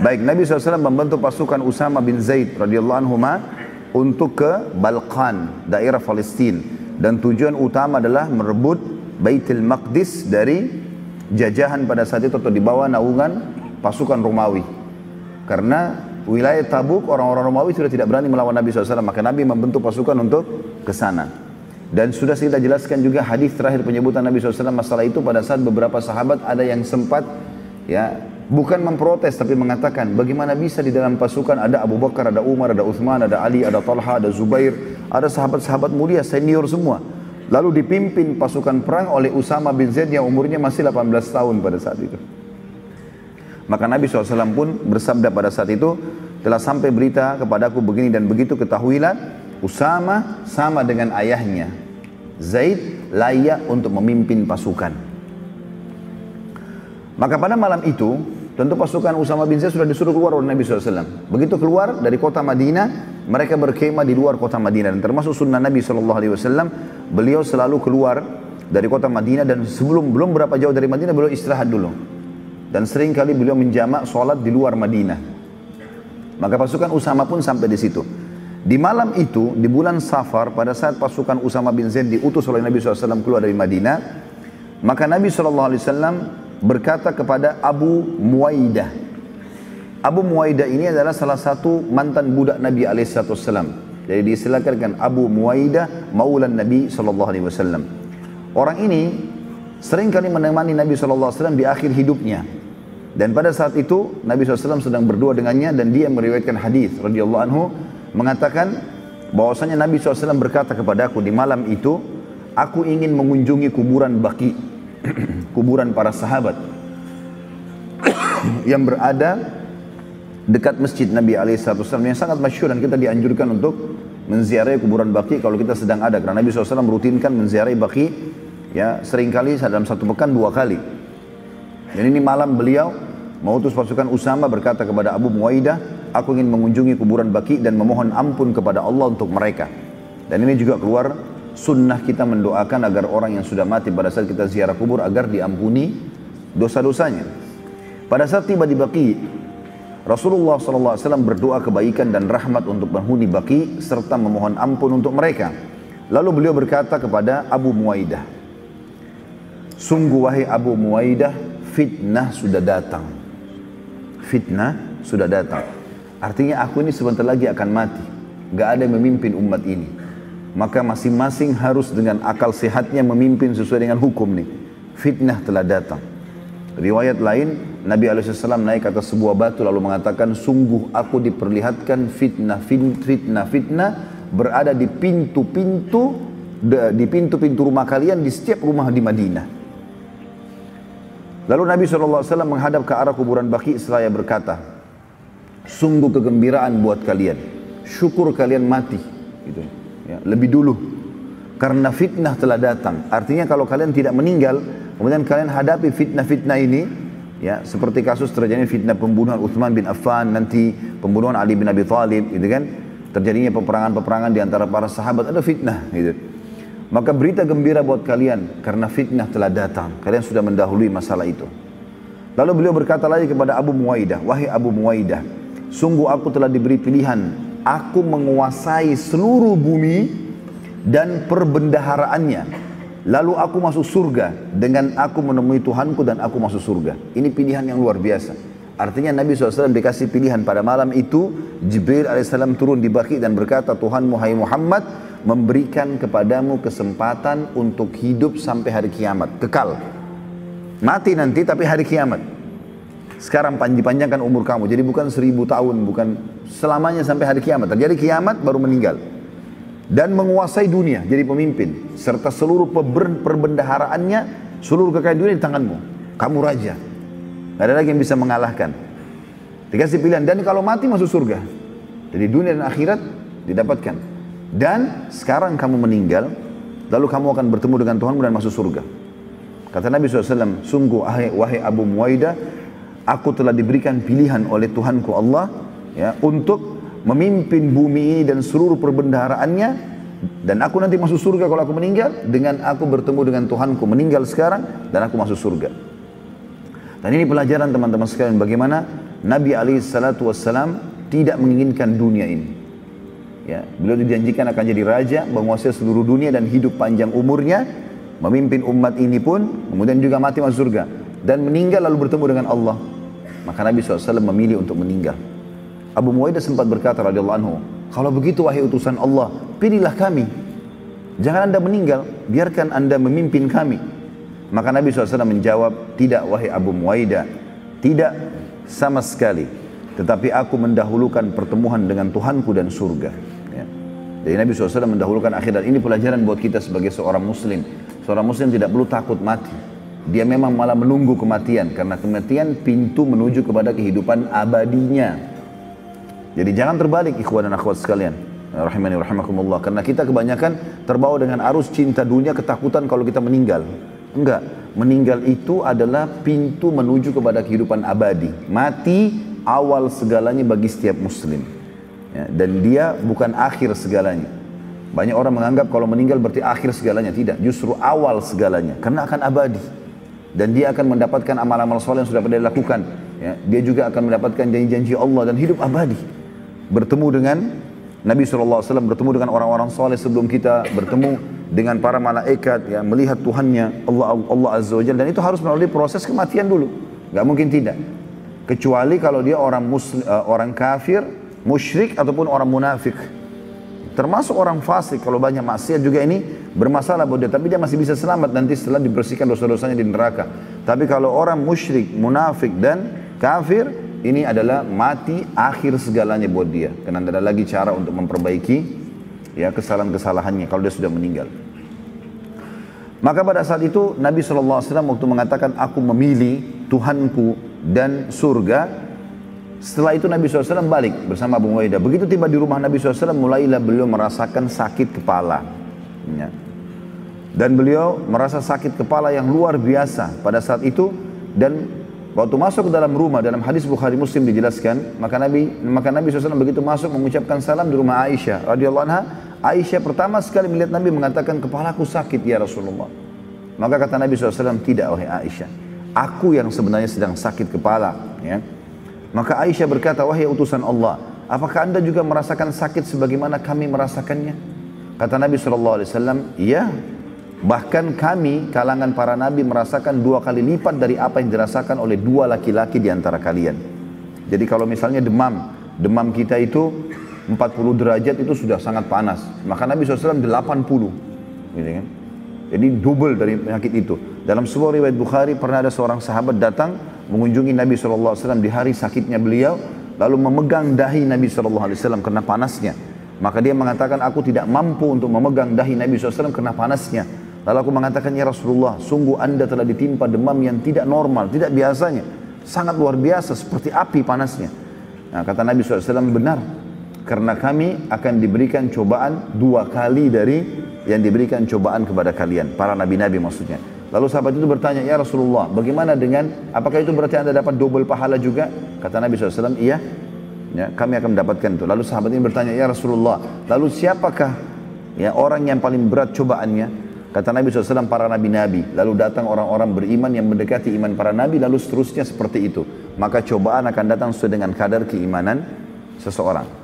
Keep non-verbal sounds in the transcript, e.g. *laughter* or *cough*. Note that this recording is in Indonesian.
Baik, Nabi SAW membentuk pasukan Usama bin Zaid radhiyallahu anhu untuk ke Balkan, daerah Palestina. Dan tujuan utama adalah merebut Baitul Maqdis dari jajahan pada saat itu atau di bawah naungan pasukan Romawi. Karena wilayah Tabuk orang-orang Romawi sudah tidak berani melawan Nabi SAW. Maka Nabi membentuk pasukan untuk ke sana. Dan sudah kita jelaskan juga hadis terakhir penyebutan Nabi SAW masalah itu pada saat beberapa sahabat ada yang sempat ya bukan memprotes tapi mengatakan bagaimana bisa di dalam pasukan ada Abu Bakar, ada Umar, ada Uthman, ada Ali, ada Talha, ada Zubair, ada sahabat-sahabat mulia senior semua. Lalu dipimpin pasukan perang oleh Usama bin Zaid yang umurnya masih 18 tahun pada saat itu. Maka Nabi SAW pun bersabda pada saat itu, telah sampai berita kepadaku begini dan begitu ketahuilah Usama sama dengan ayahnya. Zaid layak untuk memimpin pasukan. Maka pada malam itu, tentu pasukan Usama bin Zaid sudah disuruh keluar oleh Nabi SAW. Begitu keluar dari kota Madinah, mereka berkemah di luar kota Madinah. Dan termasuk sunnah Nabi SAW, beliau selalu keluar dari kota Madinah dan sebelum belum berapa jauh dari Madinah beliau istirahat dulu. Dan sering kali beliau menjamak sholat di luar Madinah. Maka pasukan Usama pun sampai di situ. Di malam itu, di bulan Safar, pada saat pasukan Usama bin Zaid diutus oleh Nabi SAW keluar dari Madinah, maka Nabi SAW berkata kepada Abu Muwaidah. Abu Muwaidah ini adalah salah satu mantan budak Nabi SAW. Jadi disilakan Abu Muwaidah maulan Nabi SAW. Orang ini sering kali menemani Nabi SAW di akhir hidupnya. Dan pada saat itu Nabi SAW sedang berdua dengannya dan dia meriwayatkan hadis radhiyallahu anhu mengatakan bahwasanya Nabi SAW berkata kepadaku di malam itu, aku ingin mengunjungi kuburan baki, *clears throat* kuburan para sahabat *clears throat* yang berada dekat masjid Nabi SAW yang sangat masyhur dan kita dianjurkan untuk menziarahi kuburan baki kalau kita sedang ada karena Nabi SAW merutinkan menziarahi baki ya sering kali dalam satu pekan dua kali dan ini malam beliau mengutus pasukan Usama berkata kepada Abu Muwaidah aku ingin mengunjungi kuburan baki dan memohon ampun kepada Allah untuk mereka. Dan ini juga keluar sunnah kita mendoakan agar orang yang sudah mati pada saat kita ziarah kubur agar diampuni dosa-dosanya. Pada saat tiba di baki, Rasulullah SAW berdoa kebaikan dan rahmat untuk penghuni baki serta memohon ampun untuk mereka. Lalu beliau berkata kepada Abu Muwaidah, Sungguh wahai Abu Muwaidah, fitnah sudah datang. Fitnah sudah datang. Artinya aku ini sebentar lagi akan mati. Gak ada yang memimpin umat ini. Maka masing-masing harus dengan akal sehatnya memimpin sesuai dengan hukum nih. Fitnah telah datang. Riwayat lain, Nabi SAW naik atas sebuah batu lalu mengatakan, sungguh aku diperlihatkan fitnah, fitnah, fitnah berada di pintu-pintu di pintu-pintu rumah kalian di setiap rumah di Madinah. Lalu Nabi SAW menghadap ke arah kuburan Baki seraya berkata, sungguh kegembiraan buat kalian. Syukur kalian mati. Gitu. Ya, lebih dulu. Karena fitnah telah datang. Artinya kalau kalian tidak meninggal, kemudian kalian hadapi fitnah-fitnah ini, ya seperti kasus terjadi fitnah pembunuhan Uthman bin Affan, nanti pembunuhan Ali bin Abi Thalib, gitu kan? Terjadinya peperangan-peperangan di antara para sahabat, ada fitnah, gitu. Maka berita gembira buat kalian karena fitnah telah datang. Kalian sudah mendahului masalah itu. Lalu beliau berkata lagi kepada Abu Muwaidah, wahai Abu Muwaidah, Sungguh aku telah diberi pilihan. Aku menguasai seluruh bumi dan perbendaharaannya. Lalu aku masuk surga dengan aku menemui Tuhanku dan aku masuk surga. Ini pilihan yang luar biasa. Artinya Nabi SAW dikasih pilihan pada malam itu Jibril AS turun di baki dan berkata Tuhan Muhammad Muhammad memberikan kepadamu kesempatan untuk hidup sampai hari kiamat. Kekal. Mati nanti tapi hari kiamat. Sekarang dipanjangkan umur kamu. Jadi bukan seribu tahun, bukan selamanya sampai hari kiamat. Terjadi kiamat baru meninggal. Dan menguasai dunia, jadi pemimpin. Serta seluruh perbendaharaannya, seluruh kekayaan dunia di tanganmu. Kamu raja. Tidak ada lagi yang bisa mengalahkan. Dikasih pilihan. Dan kalau mati masuk surga. Jadi dunia dan akhirat didapatkan. Dan sekarang kamu meninggal, lalu kamu akan bertemu dengan Tuhanmu dan masuk surga. Kata Nabi SAW, sungguh wahai Abu Muwaidah, aku telah diberikan pilihan oleh Tuhanku Allah ya untuk memimpin bumi ini dan seluruh perbendaharaannya dan aku nanti masuk surga kalau aku meninggal dengan aku bertemu dengan Tuhanku meninggal sekarang dan aku masuk surga. Dan ini pelajaran teman-teman sekalian bagaimana Nabi SAW tidak menginginkan dunia ini. Ya, beliau dijanjikan akan jadi raja, menguasai seluruh dunia dan hidup panjang umurnya, memimpin umat ini pun, kemudian juga mati masuk surga dan meninggal lalu bertemu dengan Allah. Maka Nabi SAW memilih untuk meninggal. Abu Muwaidah sempat berkata radhiyallahu anhu, kalau begitu wahai utusan Allah, pilihlah kami. Jangan anda meninggal, biarkan anda memimpin kami. Maka Nabi SAW menjawab, tidak wahai Abu Muwaidah, tidak sama sekali. Tetapi aku mendahulukan pertemuan dengan Tuhanku dan surga. Jadi Nabi SAW mendahulukan akhirat. Ini pelajaran buat kita sebagai seorang muslim. Seorang muslim tidak perlu takut mati. Dia memang malah menunggu kematian. Karena kematian pintu menuju kepada kehidupan abadinya. Jadi jangan terbalik ikhwan dan akhwat sekalian. Rahimani rahimakumullah. Karena kita kebanyakan terbawa dengan arus cinta dunia ketakutan kalau kita meninggal. Enggak. Meninggal itu adalah pintu menuju kepada kehidupan abadi. Mati awal segalanya bagi setiap muslim. Ya, dan dia bukan akhir segalanya. Banyak orang menganggap kalau meninggal berarti akhir segalanya. Tidak, justru awal segalanya. Karena akan abadi. Dan dia akan mendapatkan amal-amal soleh yang sudah pernah dilakukan. Ya, dia juga akan mendapatkan janji-janji Allah dan hidup abadi. Bertemu dengan Nabi SAW, bertemu dengan orang-orang soleh sebelum kita, bertemu dengan para malaikat, ya, melihat Tuhannya, Allah, Allah Azza wa Dan itu harus melalui proses kematian dulu. Gak mungkin tidak. Kecuali kalau dia orang muslim, uh, orang kafir, musyrik ataupun orang munafik. Termasuk orang fasik kalau banyak maksiat juga ini bermasalah buat dia, tapi dia masih bisa selamat nanti setelah dibersihkan dosa-dosanya di neraka. Tapi kalau orang musyrik, munafik dan kafir ini adalah mati akhir segalanya buat dia. Karena tidak ada lagi cara untuk memperbaiki ya kesalahan-kesalahannya kalau dia sudah meninggal. Maka pada saat itu Nabi SAW waktu mengatakan aku memilih Tuhanku dan surga setelah itu Nabi SAW balik bersama Abu Muwaidah. Begitu tiba di rumah Nabi SAW, mulailah beliau merasakan sakit kepala. Ya. Dan beliau merasa sakit kepala yang luar biasa pada saat itu. Dan waktu masuk ke dalam rumah, dalam hadis Bukhari Muslim dijelaskan, maka Nabi maka Nabi SAW begitu masuk mengucapkan salam di rumah Aisyah radhiyallahu anha. Aisyah pertama sekali melihat Nabi mengatakan, kepalaku sakit ya Rasulullah. Maka kata Nabi SAW, tidak wahai Aisyah. Aku yang sebenarnya sedang sakit kepala. Ya. Maka Aisyah berkata, wahai utusan Allah, apakah anda juga merasakan sakit sebagaimana kami merasakannya? Kata Nabi SAW, iya. Bahkan kami, kalangan para nabi merasakan dua kali lipat dari apa yang dirasakan oleh dua laki-laki di antara kalian. Jadi kalau misalnya demam, demam kita itu 40 derajat itu sudah sangat panas. Maka Nabi SAW 80. Gitu kan? Jadi double dari penyakit itu. Dalam sebuah riwayat Bukhari pernah ada seorang sahabat datang mengunjungi Nabi SAW di hari sakitnya beliau, lalu memegang dahi Nabi SAW karena panasnya. Maka dia mengatakan, aku tidak mampu untuk memegang dahi Nabi SAW karena panasnya. Lalu aku mengatakan, ya Rasulullah, sungguh anda telah ditimpa demam yang tidak normal, tidak biasanya. Sangat luar biasa, seperti api panasnya. Nah, kata Nabi SAW, benar. Karena kami akan diberikan cobaan dua kali dari yang diberikan cobaan kepada kalian. Para nabi-nabi maksudnya. Lalu sahabat itu bertanya, ya Rasulullah, bagaimana dengan, apakah itu berarti anda dapat double pahala juga? Kata Nabi SAW, iya, ya, kami akan mendapatkan itu. Lalu sahabat ini bertanya, ya Rasulullah, lalu siapakah ya orang yang paling berat cobaannya? Kata Nabi SAW, para nabi-nabi. Lalu datang orang-orang beriman yang mendekati iman para nabi, lalu seterusnya seperti itu. Maka cobaan akan datang sesuai dengan kadar keimanan seseorang.